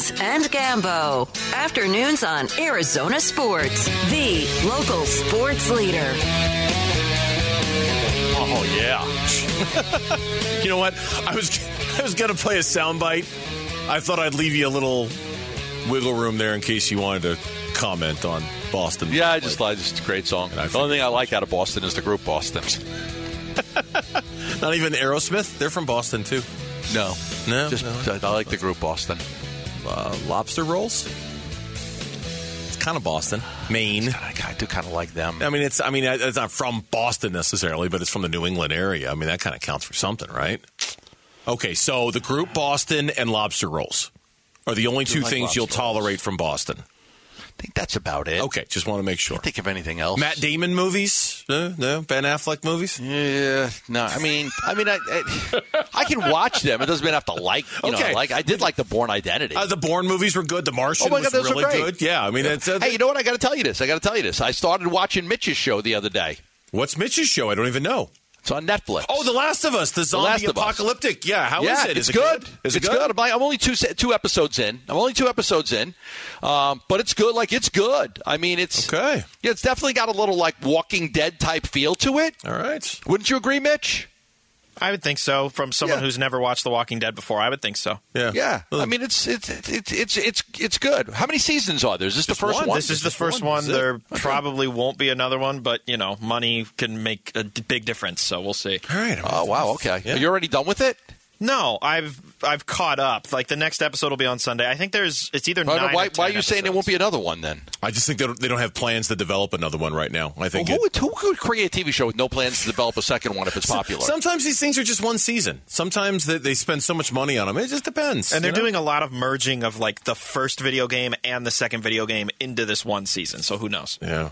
Simmons and Gambo. Afternoons on Arizona Sports, the local sports leader. Oh yeah. You know what? I was I was gonna play a soundbite. I thought I'd leave you a little wiggle room there in case you wanted to comment on Boston. Yeah, I just like it's a great song. I The only thing I like out of Boston is the group Boston. Not even Aerosmith. They're from Boston too. No, No? just No. I like the group Boston. Uh, lobster rolls. It's kind of Boston, Maine. I, I do kind of like them. I mean, it's I mean, it's not from Boston necessarily, but it's from the New England area. I mean, that kind of counts for something, right? Okay, so the group Boston and lobster rolls are the only two like things you'll rolls. tolerate from Boston. I think that's about it. Okay, just want to make sure. Can't think of anything else. Matt Damon movies? No, no. Ben Affleck movies? Yeah, no. I mean, I mean, I, I, I can watch them. It doesn't mean I have to like. You Okay. know, like I did like the Bourne Identity. Uh, the Bourne movies were good. The Martian Oh my was God, those really good. Yeah, I mean, it's, uh, hey, you know what? I got to tell you this. I got to tell you this. I started watching Mitch's show the other day. what's Mitch's show? I don't even know. It's on Netflix. Oh, The Last of Us, the zombie Last of Us. apocalyptic. Yeah, how is yeah, it? Is it's it good. Is it's it good. I'm, I'm only two two episodes in. I'm only two episodes in, um, but it's good. Like it's good. I mean, it's Okay. Yeah, it's definitely got a little like Walking Dead type feel to it. All right. Wouldn't you agree, Mitch? I would think so. From someone Yeah. who's never watched The Walking Dead before, I would think so. Yeah. Yeah, Well, I mean, it's it's it's it's it's it's good. How many seasons are there? Is this the first one. one? This is the first one, one. is it? There probably won't be another one, but you know, money can make a big difference. So we'll see. all right. Oh wow, okay. Yeah. Are you already done with it? No, I've I've caught up. Like the next episode will be on Sunday. I think there's it's either Why, nine. why, or 10 why are you saying there won't be another one then? I just think they don't, they don't have plans to develop another one right now. I think Well, it- who, would, who would create a TV show with no plans to develop a second one if it's popular? Sometimes these things are just one season. Sometimes they, they spend so much money on them. It just depends. And they're know? doing a lot of merging of like the first video game and the second video game into this one season. So who knows? Yeah.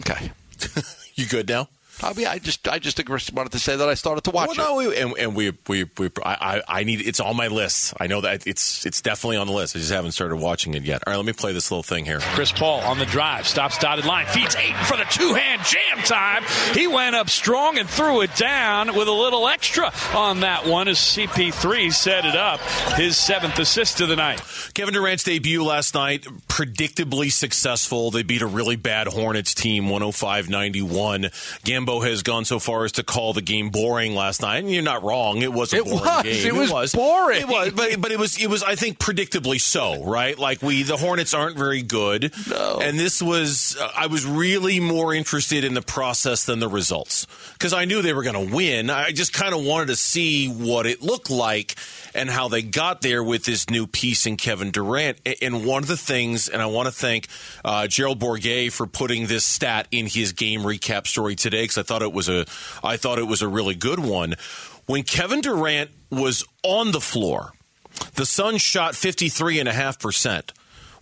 okay. You good now? I I just I just wanted to say that I started to watch well, it. no, we, and, and we, we, we I, I I need it's on my list. I know that it's it's definitely on the list. I just haven't started watching it yet. All right, let me play this little thing here. Chris Paul on the drive, stops dotted line, feeds eight for the two hand jam time. He went up strong and threw it down with a little extra on that one as CP3 set it up. His seventh assist of the night. Kevin Durant's debut last night, predictably successful. They beat a really bad Hornets team, 105-91. Gambo has gone so far as to call the game boring last night, and you're not wrong. It was a It boring was. game. It was boring. It was, but, but it was, it was, I think, predictably so, right? Like we, the Hornets aren't very good. No. And this was, uh, I was really more interested in the process than the results. Because I knew they were going to win. I just kind of wanted to see what it looked like and how they got there with this new piece in Kevin Durant. And one of the things, and I want to thank uh, Gerald Bourguet for putting this stat in his game recap story today, because I thought it was a, I thought it was a really good one. When Kevin Durant was on the floor, the Suns shot 53.5%.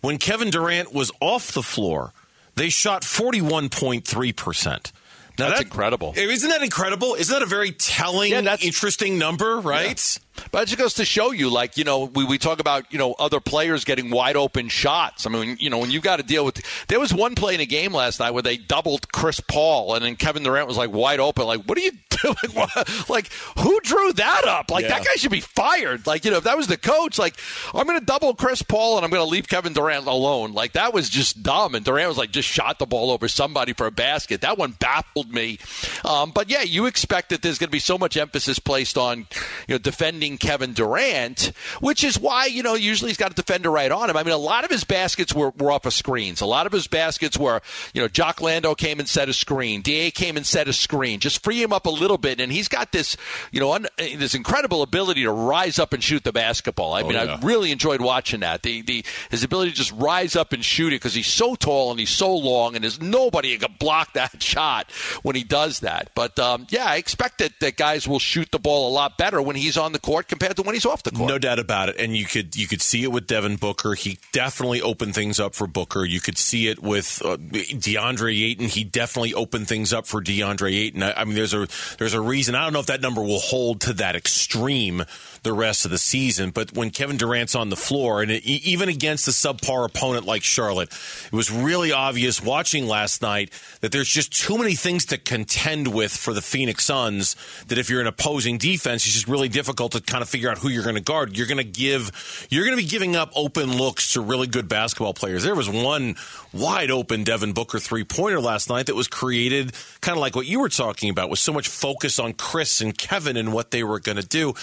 When Kevin Durant was off the floor, they shot 41.3%. Now That's that- incredible. Isn't that incredible? Isn't that a very telling, Yeah, that's- interesting number, right? But it just goes to show you, like, you know, we, we talk about, you know, other players getting wide open shots. I mean, you know, when you've got to deal with. There was one play in a game last night where they doubled Chris Paul, and then Kevin Durant was like wide open. Like, what are you What- like, who drew that up? Like, Yeah. that guy should be fired. Like, you know, if that was the coach, like, I'm going to double Chris Paul and I'm going to leave Kevin Durant alone. Like, that was just dumb. And Durant was like, just shot the ball over somebody for a basket. That one baffled me. Um, but yeah, you expect that there's going to be so much emphasis placed on, you know, defending Kevin Durant, which is why, you know, usually he's got a defender right on him. I mean, a lot of his baskets were, were off of screens. A lot of his baskets were, you know, Jock Landale came and set a screen. DA came and set a screen. Just free him up a little bit. And he's got this, you know, un, this incredible ability to rise up and shoot the basketball. I mean, yeah. I really enjoyed watching that. The, the, his ability to just rise up and shoot it because he's so tall and he's so long and there's nobody who can block that shot when he does that. But, um, yeah, I expect that, that guys will shoot the ball a lot better when he's on the court compared to when he's off the court. No doubt about it. And you could you could see it with Devin Booker. He definitely opened things up for Booker. You could see it with uh, DeAndre Ayton. He definitely opened things up for DeAndre Ayton. I, I mean, there's a there's a reason. I don't know if that number will hold to that extreme the rest of the season. But when Kevin Durant's on the floor, and it, even against a subpar opponent like Charlotte, it was really obvious watching last night that there's just too many things to contend with for the Phoenix Suns. That if you're an opposing defense, it's just really difficult to kind of figure out who you're going to guard. You're going to give, you're going to be giving up open looks to really good basketball players. There was one wide open Devin Booker three pointer last night that was created kind of like what you were talking about, with so much focus on Chris and Kevin and what they were going to do.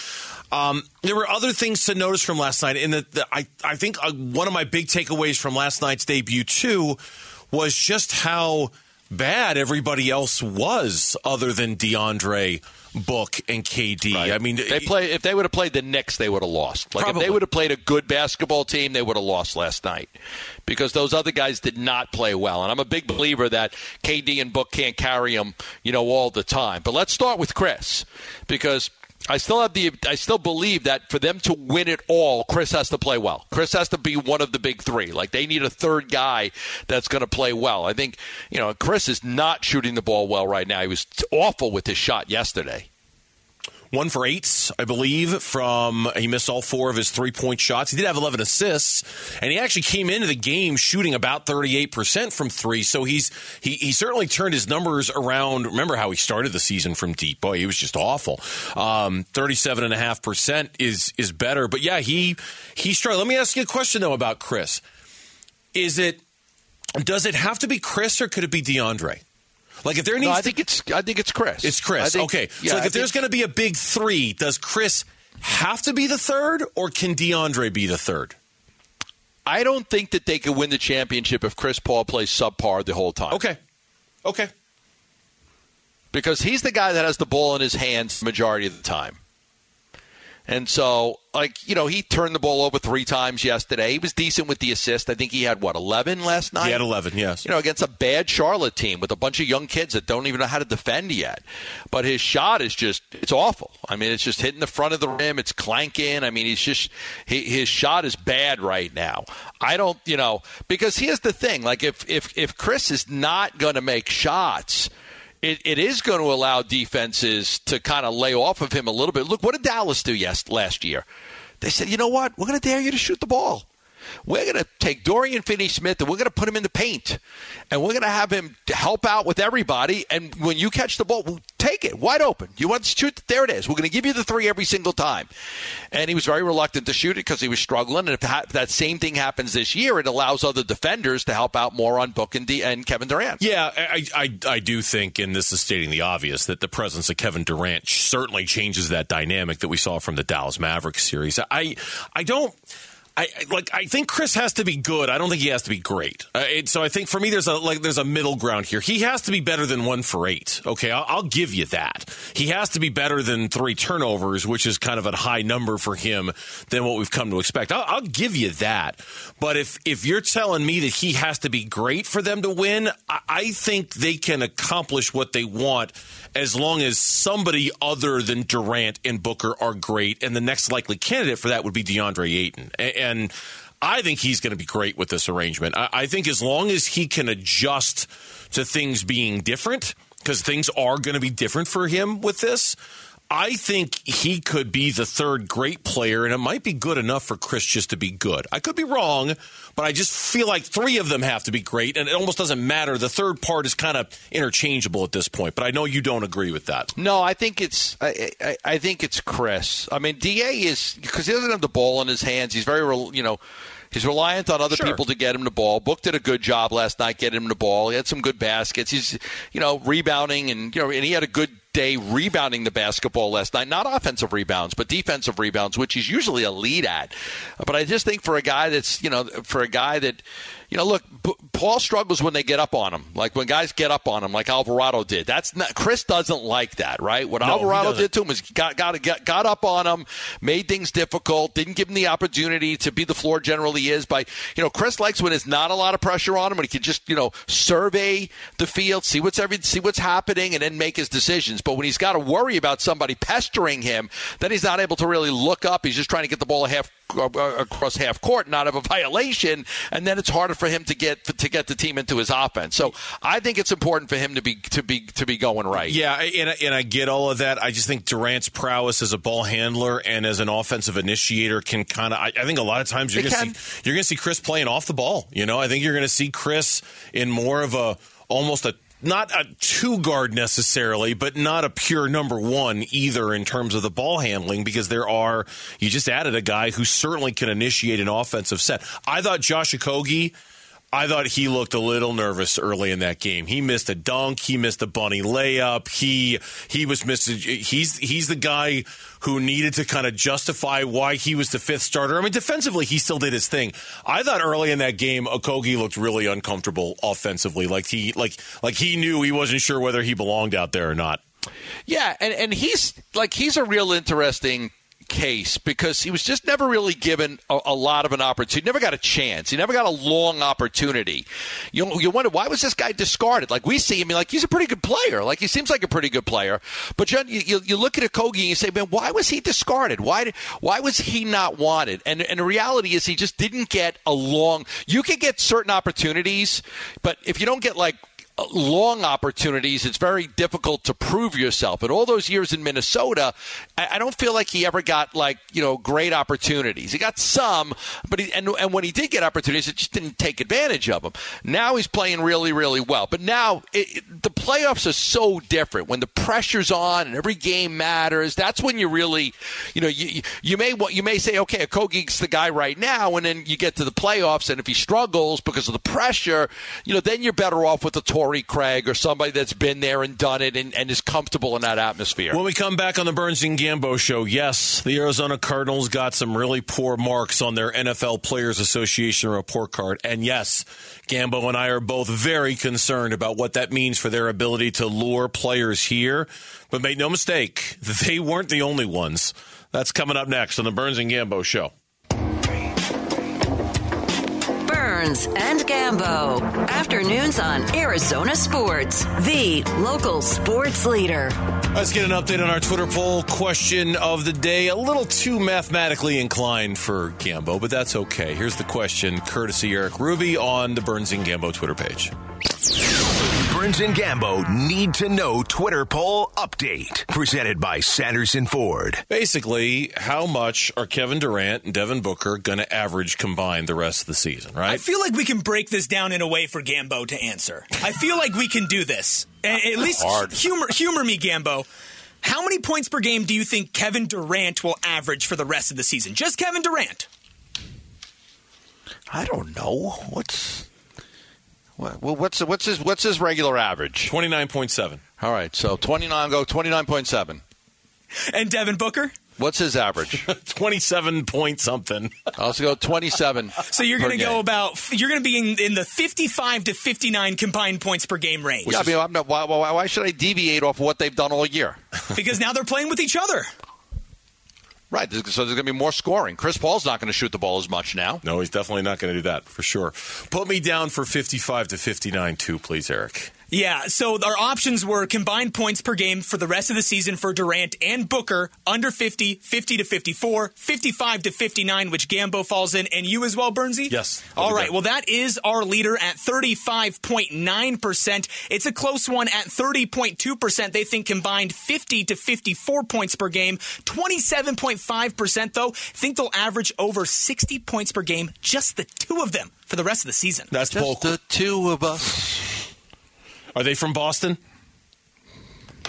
Uh, Um, there were other things to notice from last night, and I I think uh, one of my big takeaways from last night's debut too was just how bad everybody else was, other than DeAndre. Book and KD. Right. I mean, they play. If they would have played the Knicks, they would have lost. Like probably. if they would have played a good basketball team, they would have lost last night because those other guys did not play well. And I'm a big believer that KD and Book can't carry them, you know, all the time. But let's start with Chris because I still have the I still believe that for them to win it all, Chris has to play well. Chris has to be one of the big three. Like they need a third guy that's going to play well. I think you know Chris is not shooting the ball well right now. He was awful with his shot yesterday one for eight, I believe, from he missed all four of his three point shots. He did have 11 assists, and he actually came into the game shooting about 38% from three. So he's he, he certainly turned his numbers around. Remember how he started the season from deep? Boy, he was just awful. Um, 37.5% is is better. But yeah, he he struggled. Let me ask you a question though about Chris. Is it does it have to be Chris or could it be DeAndre? Like if there needs, no, I think it's I think it's Chris. It's Chris. Think, okay, yeah, so like if there's going to be a big three, does Chris have to be the third, or can DeAndre be the third? I don't think that they could win the championship if Chris Paul plays subpar the whole time. Okay, okay, because he's the guy that has the ball in his hands majority of the time. And so, like, you know, he turned the ball over three times yesterday. He was decent with the assist. I think he had, what, 11 last night? He had 11, yes. You know, against a bad Charlotte team with a bunch of young kids that don't even know how to defend yet. But his shot is just, it's awful. I mean, it's just hitting the front of the rim. It's clanking. I mean, he's just, he, his shot is bad right now. I don't, you know, because here's the thing. Like, if, if, if Chris is not going to make shots – it, it is going to allow defenses to kind of lay off of him a little bit. Look, what did Dallas do yes, last year? They said, you know what? We're going to dare you to shoot the ball. We're going to take Dorian Finney Smith and we're going to put him in the paint. And we're going to have him help out with everybody. And when you catch the ball, we'll take it wide open. You want to shoot? There it is. We're going to give you the three every single time. And he was very reluctant to shoot it because he was struggling. And if that same thing happens this year, it allows other defenders to help out more on Book and, D- and Kevin Durant. Yeah, I, I, I do think, and this is stating the obvious, that the presence of Kevin Durant certainly changes that dynamic that we saw from the Dallas Mavericks series. I, I don't. I like. I think Chris has to be good. I don't think he has to be great. Uh, so I think for me, there's a like there's a middle ground here. He has to be better than one for eight. Okay, I'll, I'll give you that. He has to be better than three turnovers, which is kind of a high number for him than what we've come to expect. I'll, I'll give you that. But if if you're telling me that he has to be great for them to win, I, I think they can accomplish what they want as long as somebody other than Durant and Booker are great, and the next likely candidate for that would be DeAndre Ayton. And I think he's going to be great with this arrangement. I think as long as he can adjust to things being different, because things are going to be different for him with this. I think he could be the third great player, and it might be good enough for Chris just to be good. I could be wrong, but I just feel like three of them have to be great, and it almost doesn't matter. The third part is kind of interchangeable at this point, but I know you don't agree with that. No, I think it's I, I, I think it's Chris. I mean, Da is because he doesn't have the ball in his hands. He's very you know. He's reliant on other sure. people to get him the ball. Book did a good job last night getting him the ball. He had some good baskets. He's, you know, rebounding and you know, and he had a good day rebounding the basketball last night. Not offensive rebounds, but defensive rebounds, which he's usually a lead at. But I just think for a guy that's, you know, for a guy that you know, look, Paul struggles when they get up on him. Like when guys get up on him, like Alvarado did. That's not Chris doesn't like that, right? What no, Alvarado did to him is got got got got up on him, made things difficult, didn't give him the opportunity to be the floor general he is. By you know, Chris likes when there's not a lot of pressure on him, and he can just you know survey the field, see what's every see what's happening, and then make his decisions. But when he's got to worry about somebody pestering him, then he's not able to really look up. He's just trying to get the ball a half Uh, uh, across half court, not have a violation, and then it's harder for him to get to get the team into his offense. So I think it's important for him to be to be to be going right. Yeah, and, and I get all of that. I just think Durant's prowess as a ball handler and as an offensive initiator can kind of. I, I, think a lot of times you're going to see you're going to see Chris playing off the ball. You know, I think you're going to see Chris in more of a almost a not a two guard necessarily, but not a pure number one either in terms of the ball handling because there are, you just added a guy who certainly can initiate an offensive set. I thought Josh Okogie I thought he looked a little nervous early in that game. He missed a dunk. He missed a bunny layup. He he was missing. He's he's the guy who needed to kind of justify why he was the fifth starter. I mean, defensively, he still did his thing. I thought early in that game, Okogie looked really uncomfortable offensively. Like he like like he knew he wasn't sure whether he belonged out there or not. Yeah, and, and he's like he's a real interesting case because he was just never really given a, a, lot of an opportunity. He Never got a chance. He never got a long opportunity. You you wonder why was this guy discarded? Like we see him, like he's a pretty good player. Like he seems like a pretty good player. But you, you, you look at Okogie and you say, man, why was he discarded? Why did, why was he not wanted? And and the reality is he just didn't get a long. You can get certain opportunities, but if you don't get like long opportunities, it's very difficult to prove yourself. And all those years in Minnesota, I, I, don't feel like he ever got like you know great opportunities. He got some, but he, and and when he did get opportunities, it just didn't take advantage of them. Now he's playing really really well. But now it, it, the playoffs are so different when the pressure's on and every game matters. That's when you really, you know, you you may you may say okay, Okogie's the guy right now, and then you get to the playoffs, and if he struggles because of the pressure, you know, then you're better off with the Torrey Craig or somebody that's been there and done it and, and is comfortable in that atmosphere. When we come back on the Burns and Gambo show, yes, the Arizona Cardinals got some really poor marks on their NFL Players Association report card. And yes, Gambo and I are both very concerned about what that means for their ability to lure players here. But make no mistake, they weren't the only ones. That's coming up next on the Burns and Gambo show. Burns and Gambo. Afternoons on Arizona Sports, the local sports leader. Let's get an update on our Twitter poll question of the day. A little too mathematically inclined for Gambo, but that's okay. Here's the question, courtesy Eric Ruby on the Burns and Gambo Twitter page. Burns and Gambo need to know Twitter poll update presented by Sanderson Ford. Basically, how much are Kevin Durant and Devin Booker going to average combined the rest of the season, right? I feel like we can break this down in a way for Gambo to answer. I feel like we can do this. At least hard. humor humor me, Gambo. How many points per game do you think Kevin Durant will average for the rest of the season? Just Kevin Durant. I don't know. What's well, what's what's his what's his regular average? Twenty nine point seven. All right, so twenty nine go twenty nine point seven. And Devin Booker. What's his average? 27 point something. I'll go 27. So you're going to go about, you're going to be in, in, the 55 to 59 combined points per game range. Yeah, I mean, not, why, why, why, should I deviate off what they've done all year? because now they're playing with each other. Right. So there's going to be more scoring. Chris Paul's not going to shoot the ball as much now. No, he's definitely not going to do that for sure. Put me down for 55 to 59 too, please, Eric. Yeah, so our options were combined points per game for the rest of the season for Durant and Booker under 50, 50 to 54, 55 to 59, which Gambo falls in, and you as well, Bernsey? Yes. All right, well, that is our leader at 35.9%. It's a close one at 30.2%. They think combined 50 to 54 points per game. 27.5%, though, think they'll average over 60 points per game, just the two of them for the rest of the season. That's just the two of us. Are they from Boston?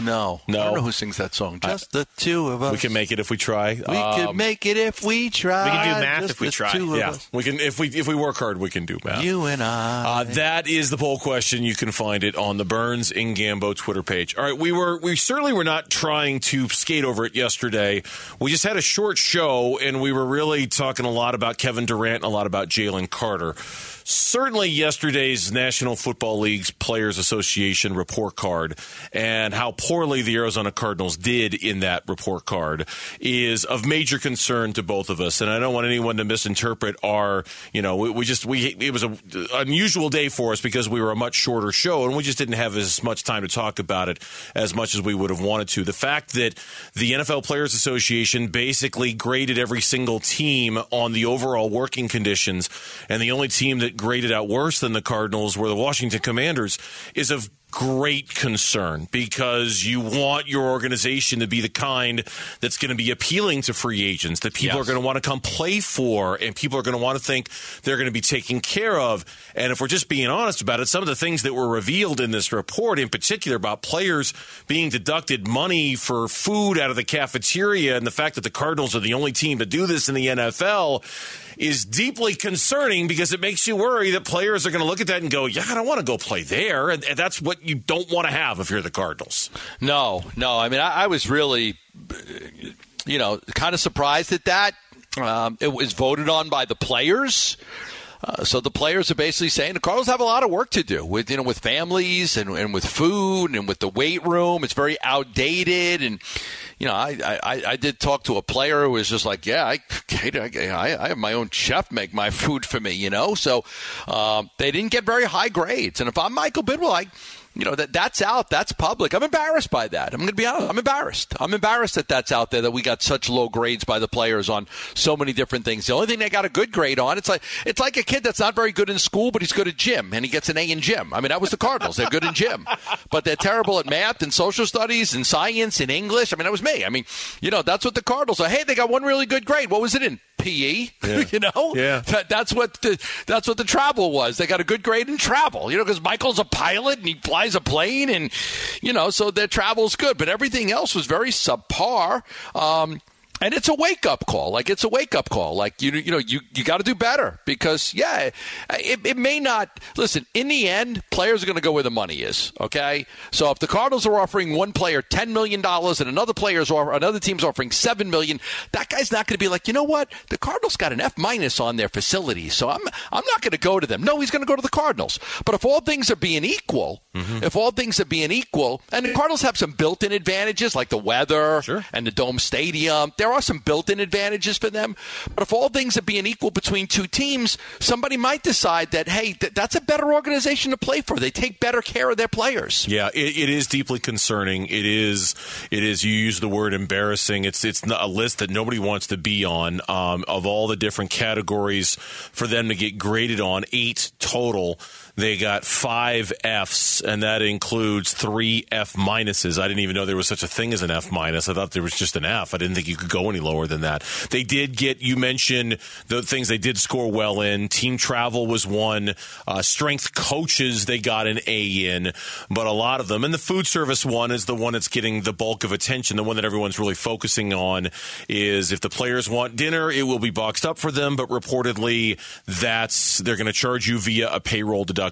No. No. I don't know who sings that song. Just I, the two of us. We can make it if we try. We um, could make it if we try. We can do math Just if we try. Yeah. We can if we if we work hard, we can do math. You and I. Uh, that is the poll question. You can find it on the Burns in Gambo Twitter page. All right, we were we certainly were not trying to skate over it yesterday. We just had a short show and we were really talking a lot about Kevin Durant and a lot about Jalen Carter. Certainly yesterday's National Football League's Players Association report card and how poorly the Arizona Cardinals did in that report card is of major concern to both of us. And I don't want anyone to misinterpret our, you know, we, we just, we, it was an unusual day for us because we were a much shorter show and we just didn't have as much time to talk about it as much as we would have wanted to. The fact that the NFL Players Association basically graded every single team on the overall working conditions and the only team that graded out worse than the Cardinals were the Washington Commanders is of great concern because you want your organization to be the kind that's going to be appealing to free agents that people Yes. are going to want to come play for and people are going to want to think they're going to be taken care of and if we're just being honest about it some of the things that were revealed in this report in particular about players being deducted money for food out of the cafeteria and the fact that the Cardinals are the only team to do this in the NFL is deeply concerning because it makes you worry that players are going to look at that and go, "Yeah, I don't want to go play there," and, and that's what you don't want to have if you're the Cardinals. No, no. I mean, I, I was really, you know, kind of surprised at that. Um, it was voted on by the players. Uh, so the players are basically saying the Cardinals have a lot of work to do with you know with families and, and with food and with the weight room. It's very outdated, and you know I, I, I did talk to a player who was just like, yeah, I I, I have my own chef make my food for me, you know. So um, they didn't get very high grades, and if I'm Michael Bidwill, I you know that that's out that's public. I'm embarrassed by that. I'm going to be honest i'm embarrassed. I'm embarrassed that that's out there that we got such low grades by the players on so many different things. The only thing they got a good grade on it's like it's like a kid that's not very good in school but he's good at gym and he gets an a in gym. I mean that was the cardinals. They're good in gym. But they're terrible at math and social studies and science and english. I mean that was me. I mean you know that's what the cardinals are. Hey they got one really good grade. What was it in PE, you know, Yeah. That, that's what the that's what the travel was. They got a good grade in travel, you know, because Michael's a pilot and he flies a plane, and you know, so their travel's good. But everything else was very subpar. Um, and it's a wake up call. Like it's a wake up call. Like you, you know, you, you got to do better because yeah, it, it may not. Listen, in the end, players are going to go where the money is. Okay, so if the Cardinals are offering one player ten million dollars and another player's or another team's offering seven million, that guy's not going to be like, you know what, the Cardinals got an F minus on their facility, so I'm I'm not going to go to them. No, he's going to go to the Cardinals. But if all things are being equal, mm-hmm. if all things are being equal, and the Cardinals have some built-in advantages like the weather Sure. and the dome stadium. There are some built-in advantages for them, but if all things are being equal between two teams, somebody might decide that hey, th- that's a better organization to play for. They take better care of their players. Yeah, it, it is deeply concerning. It is. It is. You use the word embarrassing. It's. It's a list that nobody wants to be on. Um, of all the different categories for them to get graded on, eight total. They got five Fs, and that includes three F minuses. I didn't even know there was such a thing as an F minus. I thought there was just an F. I didn't think you could go any lower than that. They did get. You mentioned the things they did score well in. Team travel was one. Uh, strength coaches they got an A in, but a lot of them. And the food service one is the one that's getting the bulk of attention. The one that everyone's really focusing on is if the players want dinner, it will be boxed up for them. But reportedly, that's they're going to charge you via a payroll deduction.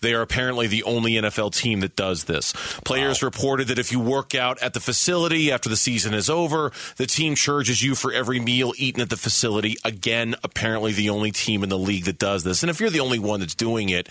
They are apparently the only NFL team that does this. Players reported that if you work out at the facility after the season is over, the team charges you for every meal eaten at the facility. Again, apparently the only team in the league that does this. And if you're the only one that's doing it,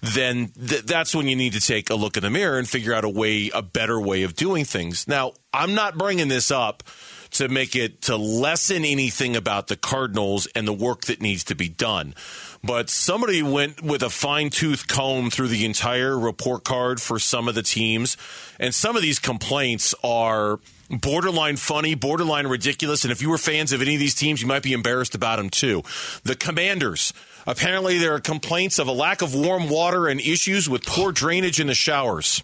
then th- that's when you need to take a look in the mirror and figure out a way, a better way of doing things. Now, I'm not bringing this up to make it to lessen anything about the Cardinals and the work that needs to be done. But somebody went with a fine tooth comb through the entire report card for some of the teams, and some of these complaints are borderline funny, borderline ridiculous. And if you were fans of any of these teams, you might be embarrassed about them too. The Commanders. Apparently, there are complaints of a lack of warm water and issues with poor drainage in the showers.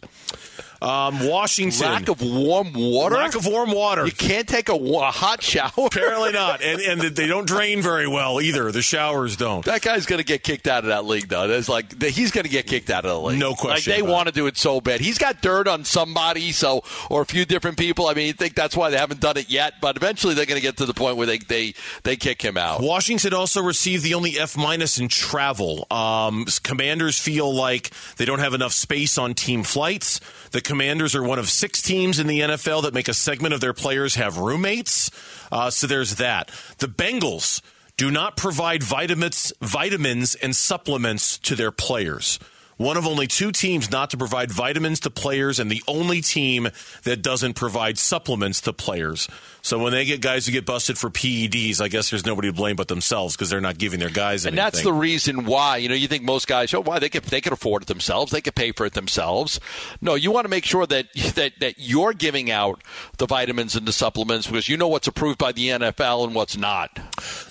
Um, Washington. Lack of warm water. Lack of warm water. You can't take a, a hot shower. Apparently not, and and they don't drain very well either. The showers don't. That guy's going to get kicked out of that league, though. There's like he's going to get kicked out of the league. No question Like they want to do it so bad. He's got dirt on somebody, so or a few different people. I mean, you think that's why they haven't done it yet, but eventually they're going to get to the point where they they they kick him out. Washington also received the only F minus in travel. Um, commanders feel like they don't have enough space on team flights. The Commanders are one of six teams in the NFL that make a segment of their players have roommates. Uh, so there's that. The Bengals do not provide vitamins, vitamins and supplements to their players. One of only two teams not to provide vitamins to players, and the only team that doesn't provide supplements to players. So when they get guys who get busted for PEDs, I guess there's nobody to blame but themselves because they're not giving their guys And that's the reason why you know you think most guys, oh, why they could they could afford it themselves, they could pay for it themselves. No, you want to make sure that that that you're giving out the vitamins and the supplements because you know what's approved by the NFL and what's not.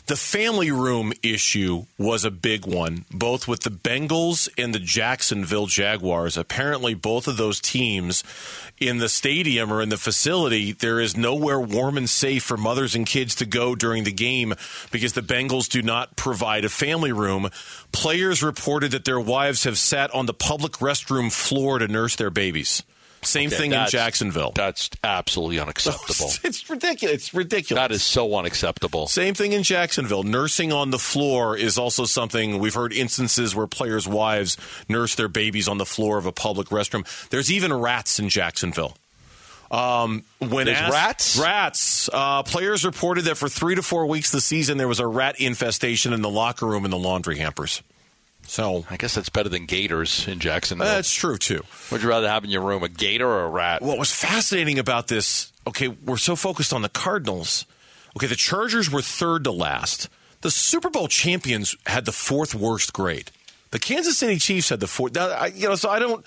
The family room issue was a big one, both with the Bengals and the Jacksonville Jaguars. Apparently, both of those teams in the stadium or in the facility, there is nowhere warm and safe for mothers and kids to go during the game because the Bengals do not provide a family room. Players reported that their wives have sat on the public restroom floor to nurse their babies. Same Okay, thing in Jacksonville. That's absolutely unacceptable. it's ridiculous. It's ridiculous. that is so unacceptable. Same thing in Jacksonville. Nursing on the floor is also something we've heard instances where players' wives nurse their babies on the floor of a public restroom. There's even rats in Jacksonville. Um, when asked- rats? rats. Uh, players reported that for three to four weeks this season, there was a rat infestation in the locker room and the laundry hampers. So I guess that's better than gators in Jacksonville. that's true too. Would you rather have in your room a gator or a rat? What was fascinating about this, okay, we're so focused on the Cardinals. Okay, the Chargers were third to last. The Super Bowl champions had the fourth worst grade. The Kansas City Chiefs had the fourth. I, you know, so I don't.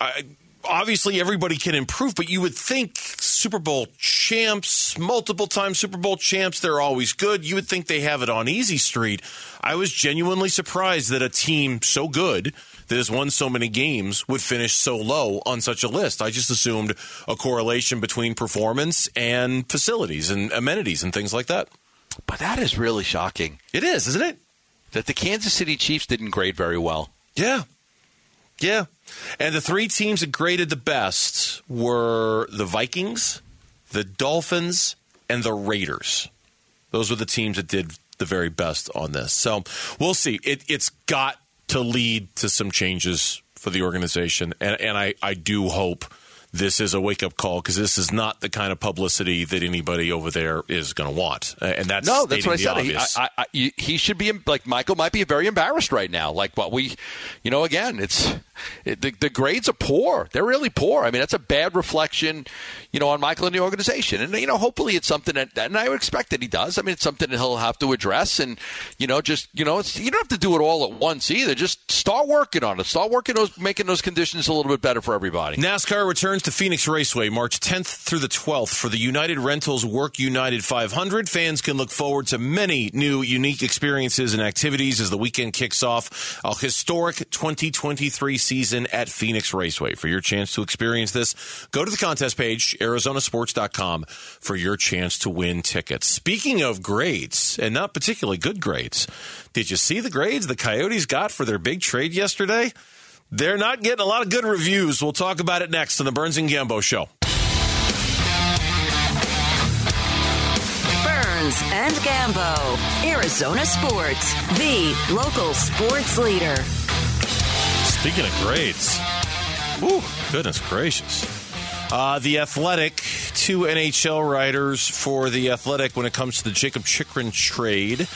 I, obviously, everybody can improve, but you would think Super Bowl champs, multiple time Super Bowl champs, they're always good. You would think they have it on easy street. I was genuinely surprised that a team so good that has won so many games would finish so low on such a list. I just assumed a correlation between performance and facilities and amenities and things like that. but that is really shocking It is, isn't it? that the Kansas City Chiefs didn't grade very well. Yeah. Yeah. And the three teams that graded the best were the Vikings, the Dolphins, and the Raiders. Those were the teams that did the very best on this. So we'll see. It, it's got to lead to some changes for the organization. And, and I, I do hope this is a wake up call because this is not the kind of publicity that anybody over there is going to want. And that's No, that's what I said. He. I, I, he- should be like Michael might be very embarrassed right now. Like what we, you know, again, it's it, the, the grades are poor. They're really poor. I mean, that's a bad reflection, you know, on Michael and the organization. And you know, hopefully it's something that, and I would expect that he does. I mean, it's something that he'll have to address. And you know, just you know, it's, you don't have to do it all at once either. Just start working on it. Start working those, making those conditions a little bit better for everybody. NASCAR returns to Phoenix Raceway March 10th through the 12th for the United Rentals Work United 500. Fans can look forward to many new unique experiences and activities as the weekend kicks off a historic 2023 season at Phoenix Raceway. For your chance to experience this, go to the contest page, arizonasports.com, for your chance to win tickets. Speaking of grades, and not particularly good grades, did you see the grades the Coyotes got for their big trade yesterday? They're not getting a lot of good reviews. We'll talk about it next on the Burns and Gambo Show. Burns and Gambo, Arizona Sports, the local sports leader. Speaking of grades, whew, goodness gracious. Uh, the Athletic, two NHL writers for The Athletic when it comes to the Jakob Chychrun trade.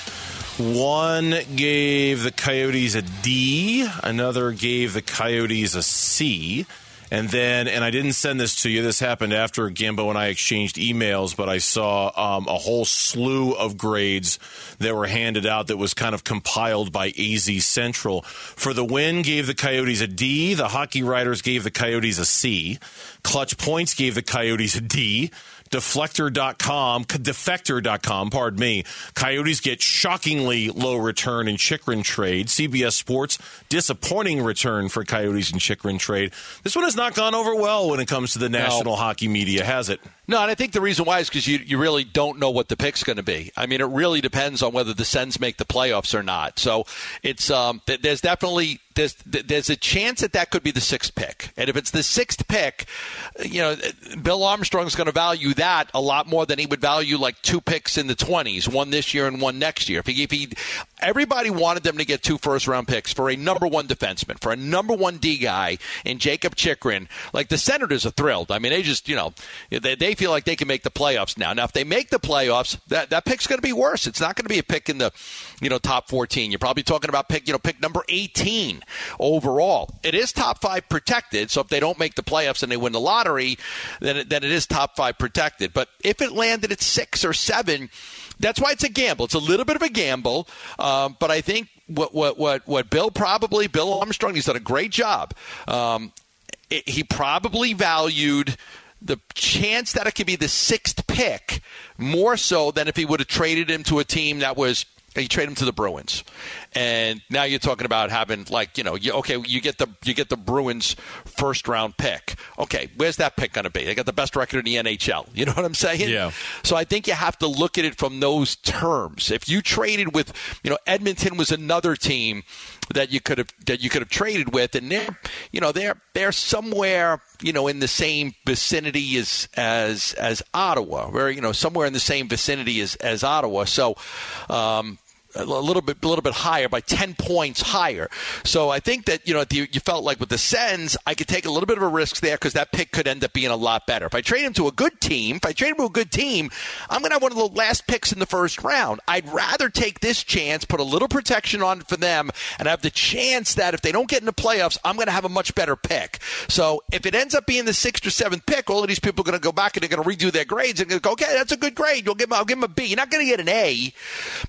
One gave the Coyotes a D, another gave the Coyotes a C. And then, and I didn't send this to you. This happened after Gambo and I exchanged emails, but I saw um, a whole slew of grades that were handed out that was kind of compiled by AZ Central. For the win, gave the Coyotes a D. The Hockey Writers gave the Coyotes a C. Clutch Points gave the Coyotes a D. Deflector.com, defector.com, pardon me. Coyotes get shockingly low return in Chychrun trade. CBS Sports, disappointing return for Coyotes in Chychrun trade. This one has not gone over well when it comes to the national hockey media, has it? No, and I think the reason why is because you, you really don't know what the pick's going to be. I mean, it really depends on whether the Sens make the playoffs or not. So it's um, th- there's definitely there's there's a chance that that could be the sixth pick, and if it's the sixth pick, you know, Bill Armstrong's going to value that a lot more than he would value like two picks in the twenties, one this year and one next year. If he, if he everybody wanted them to get two first round picks for a number one defenseman, for a number one D guy in Jakob Chychrun, like the Senators are thrilled. I mean, they just you know they, they feel like they can make the playoffs now. Now, if they make the playoffs, that that pick's going to be worse. It's not going to be a pick in the you know top 14. You're probably talking about pick you know pick number 18 overall. It is top five protected. So if they don't make the playoffs and they win the lottery, then it, then it is top five protected. But if it landed at six or seven. That's why it's a gamble. It's a little bit of a gamble, um, but I think what what what what Bill probably Bill Armstrong he's done a great job. Um, it, he probably valued the chance that it could be the sixth pick more so than if he would have traded him to a team that was he traded him to the Bruins, and now you're talking about having like you know, you, okay, you get the you get the Bruins first round pick. Okay, where's that pick going to be? They got the best record in the NHL. You know what I'm saying? Yeah. So I think you have to look at it from those terms. If you traded with, you know, Edmonton was another team that you could have that you could have traded with, and they're you know they're they're somewhere you know in the same vicinity as as as Ottawa, where you know somewhere in the same vicinity as as Ottawa. So. Um, a little bit, a little bit higher by ten points higher. So I think that you know you, you felt like with the Sens, I could take a little bit of a risk there because that pick could end up being a lot better. If I trade him to a good team, if I trade him to a good team, I'm going to have one of the last picks in the first round. I'd rather take this chance, put a little protection on for them, and have the chance that if they don't get in the playoffs, I'm going to have a much better pick. So if it ends up being the sixth or seventh pick, all of these people are going to go back and they're going to redo their grades and go, okay, that's a good grade. You'll give, I'll give them a B. You're not going to get an A,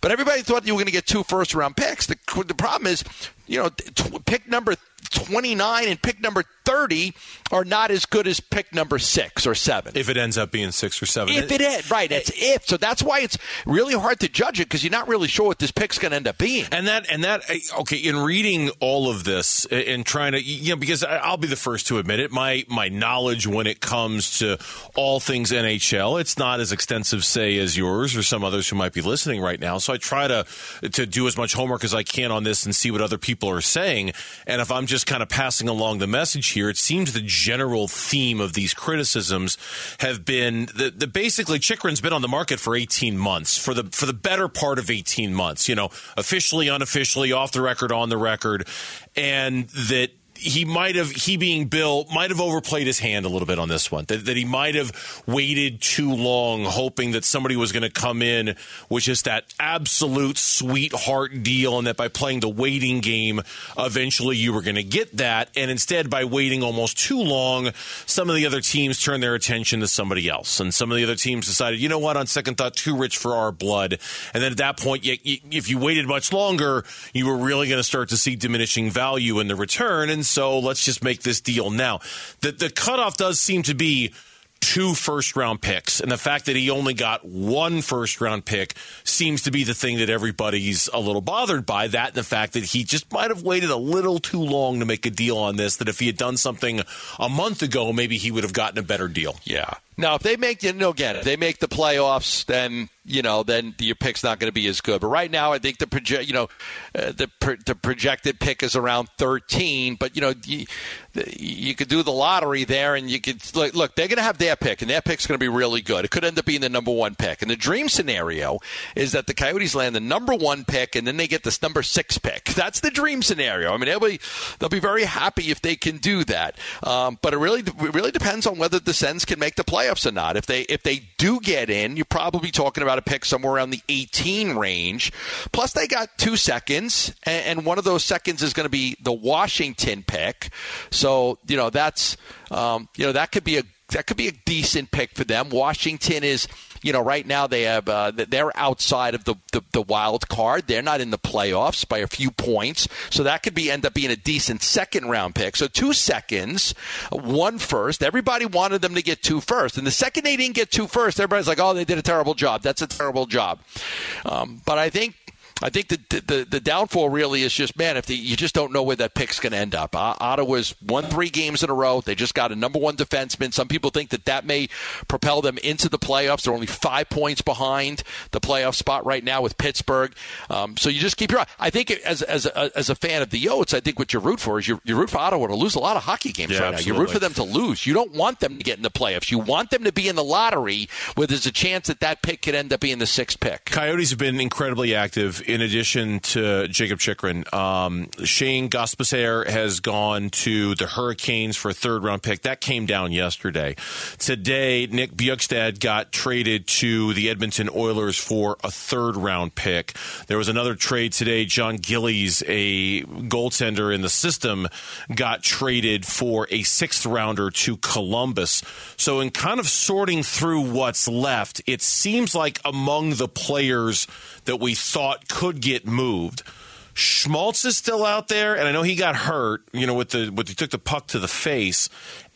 but everybody thought you going to get two first round picks. The, the problem is, you know, t- pick number 29 and pick number 30 are not as good as pick number six or seven. If it ends up being six or seven. If it is, right, it's if. So that's why it's really hard to judge it because you're not really sure what this pick's going to end up being. And that, and that, eh, okay, in reading all of this eh, and trying to, you know, because I'll be the first to admit it, my, my knowledge when it comes to all things NHL, it's not as extensive, say, as yours or some others who might be listening right now. So I try to, to do as much homework as I can on this and see what other people are saying. And if I'm just kind of passing along the message here, it seems the general theme of these criticisms have been that, the basically Chychrun's been on the market for 18 months for the for the better part of 18 months. You know, officially, unofficially, off the record, on the record, and that he might have he being Bill might have overplayed his hand a little bit on this one. That, that he might have waited too long, hoping that somebody was going to come in with just that absolute sweetheart deal, and that by playing the waiting game, eventually you were going to get that. And instead, by waiting almost too long, some of the other teams turned their attention to somebody else, and some of the other teams decided, you know what, on second thought, too rich for our blood. And then at that point, if you waited much longer, you were really going to start to see diminishing value in the return, and so let's just make this deal now. The, the cutoff does seem to be two first round picks. And the fact that he only got one first round pick seems to be the thing that everybody's a little bothered by. That and the fact that he just might have waited a little too long to make a deal on this. That if he had done something a month ago, maybe he would have gotten a better deal. Yeah. Now, if they make you know, again, if they make the playoffs, then you know, then your pick's not going to be as good. But right now, I think the project, you know, uh, the the projected pick is around 13. But you know, you, you could do the lottery there, and you could look. look they're going to have their pick, and their pick's going to be really good. It could end up being the number one pick. And the dream scenario is that the Coyotes land the number one pick, and then they get this number six pick. That's the dream scenario. I mean, they'll be they'll be very happy if they can do that. Um, but it really it really depends on whether the Sens can make the playoffs or not. If they if they do get in, you're probably talking about a pick somewhere around the 18 range. Plus, they got two seconds, and, and one of those seconds is going to be the Washington pick. So you know that's um, you know that could be a that could be a decent pick for them. Washington is you know, right now they have uh, they're outside of the, the, the wild card. They're not in the playoffs by a few points, so that could be end up being a decent second round pick. So two seconds, one first. Everybody wanted them to get two first, and the second they didn't get two first, everybody's like, "Oh, they did a terrible job. That's a terrible job." Um, but I think I think the, the, the downfall really is just man, if the, you just don't know where that pick's going to end up. Uh, Ottawa's won three games in a row. They just got a number one defenseman. Some people think that that may propel them into the playoffs. They're only five points behind the playoff spot right now with Pittsburgh. Um, so you just keep your eye. I think as as a, as a fan of the Yotes, I think what you root for is you, you root for Ottawa to lose a lot of hockey games yeah, right absolutely. now. You root for them to lose. You don't want them to get in the playoffs. You want them to be in the lottery where there's a chance that that pick could end up being the sixth pick. Coyotes have been incredibly active. In addition to Jakob Chychrun, Um, Shane Gostisbehere has gone to the Hurricanes for a third round pick. That came down yesterday. Today, Nick Bjugstad got traded to the Edmonton Oilers for a third round pick. There was another trade today. Jon Gillies, a goaltender in the system, got traded for a sixth rounder to Columbus. So, in kind of sorting through what's left, it seems like among the players that we thought could get moved. Schmaltz is still out there, and I know he got hurt. You know, with the with he took the puck to the face,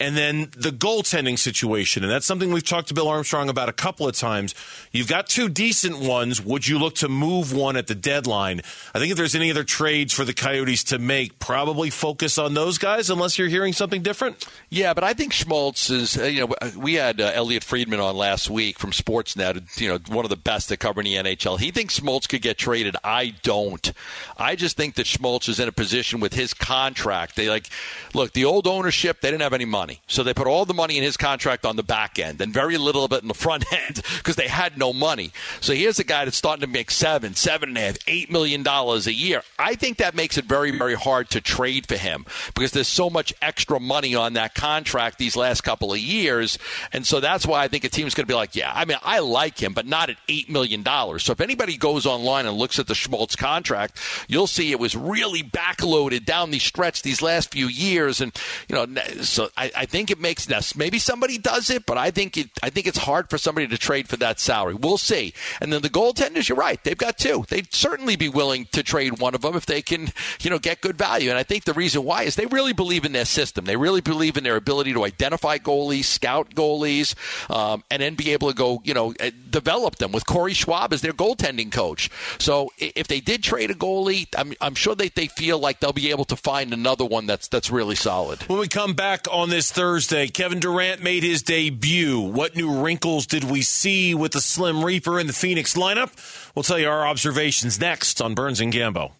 And then the goaltending situation, and that's something we've talked to Bill Armstrong about a couple of times. You've got two decent ones. Would you look to move one at the deadline? I think if there's any other trades for the Coyotes to make, probably focus on those guys, unless you're hearing something different. Yeah, but I think Schmaltz is. Uh, you know, we had uh, Elliotte Friedman on last week from Sportsnet. You know, one of the best at covering the NHL. He thinks Schmaltz could get traded. I don't. I just think that Schmaltz is in a position with his contract. They like, look, the old ownership. They didn't have any money, so they put all the money in his contract on the back end and very little of it in the front end because they had no money. So here's a guy that's starting to make seven, seven and a half, eight million dollars a year. I think that makes it very, very hard to trade for him because there's so much extra money on that contract these last couple of years, and so that's why I think a team's going to be like, yeah, I mean, I like him, but not at eight million dollars. So if anybody goes online and looks at the Schmaltz contract, you'll see it was really backloaded down the stretch these last few years, and you know, so I, I think it makes sense. Maybe somebody does it, but I think it, I think it's hard for somebody to trade for that salary. We'll see. And then the goaltenders, you're right, they've got two. They'd certainly be willing to trade one of them if they can, you know, get good value. And I think the reason why is they really believe in their system. They really believe in their ability to identify goalies, scout goalies, um, and then be able to go, you know, eh, develop them with Corey Schwab as their goaltending coach. So if they did trade a goalie, I'm, I'm sure that they feel like they'll be able to find another one that's that's really solid. When we come back on this Thursday, Kevin Durant made his debut. What new wrinkles did we see with the Slim Reaper in the Phoenix lineup? We'll tell you our observations next on Burns and Gambo.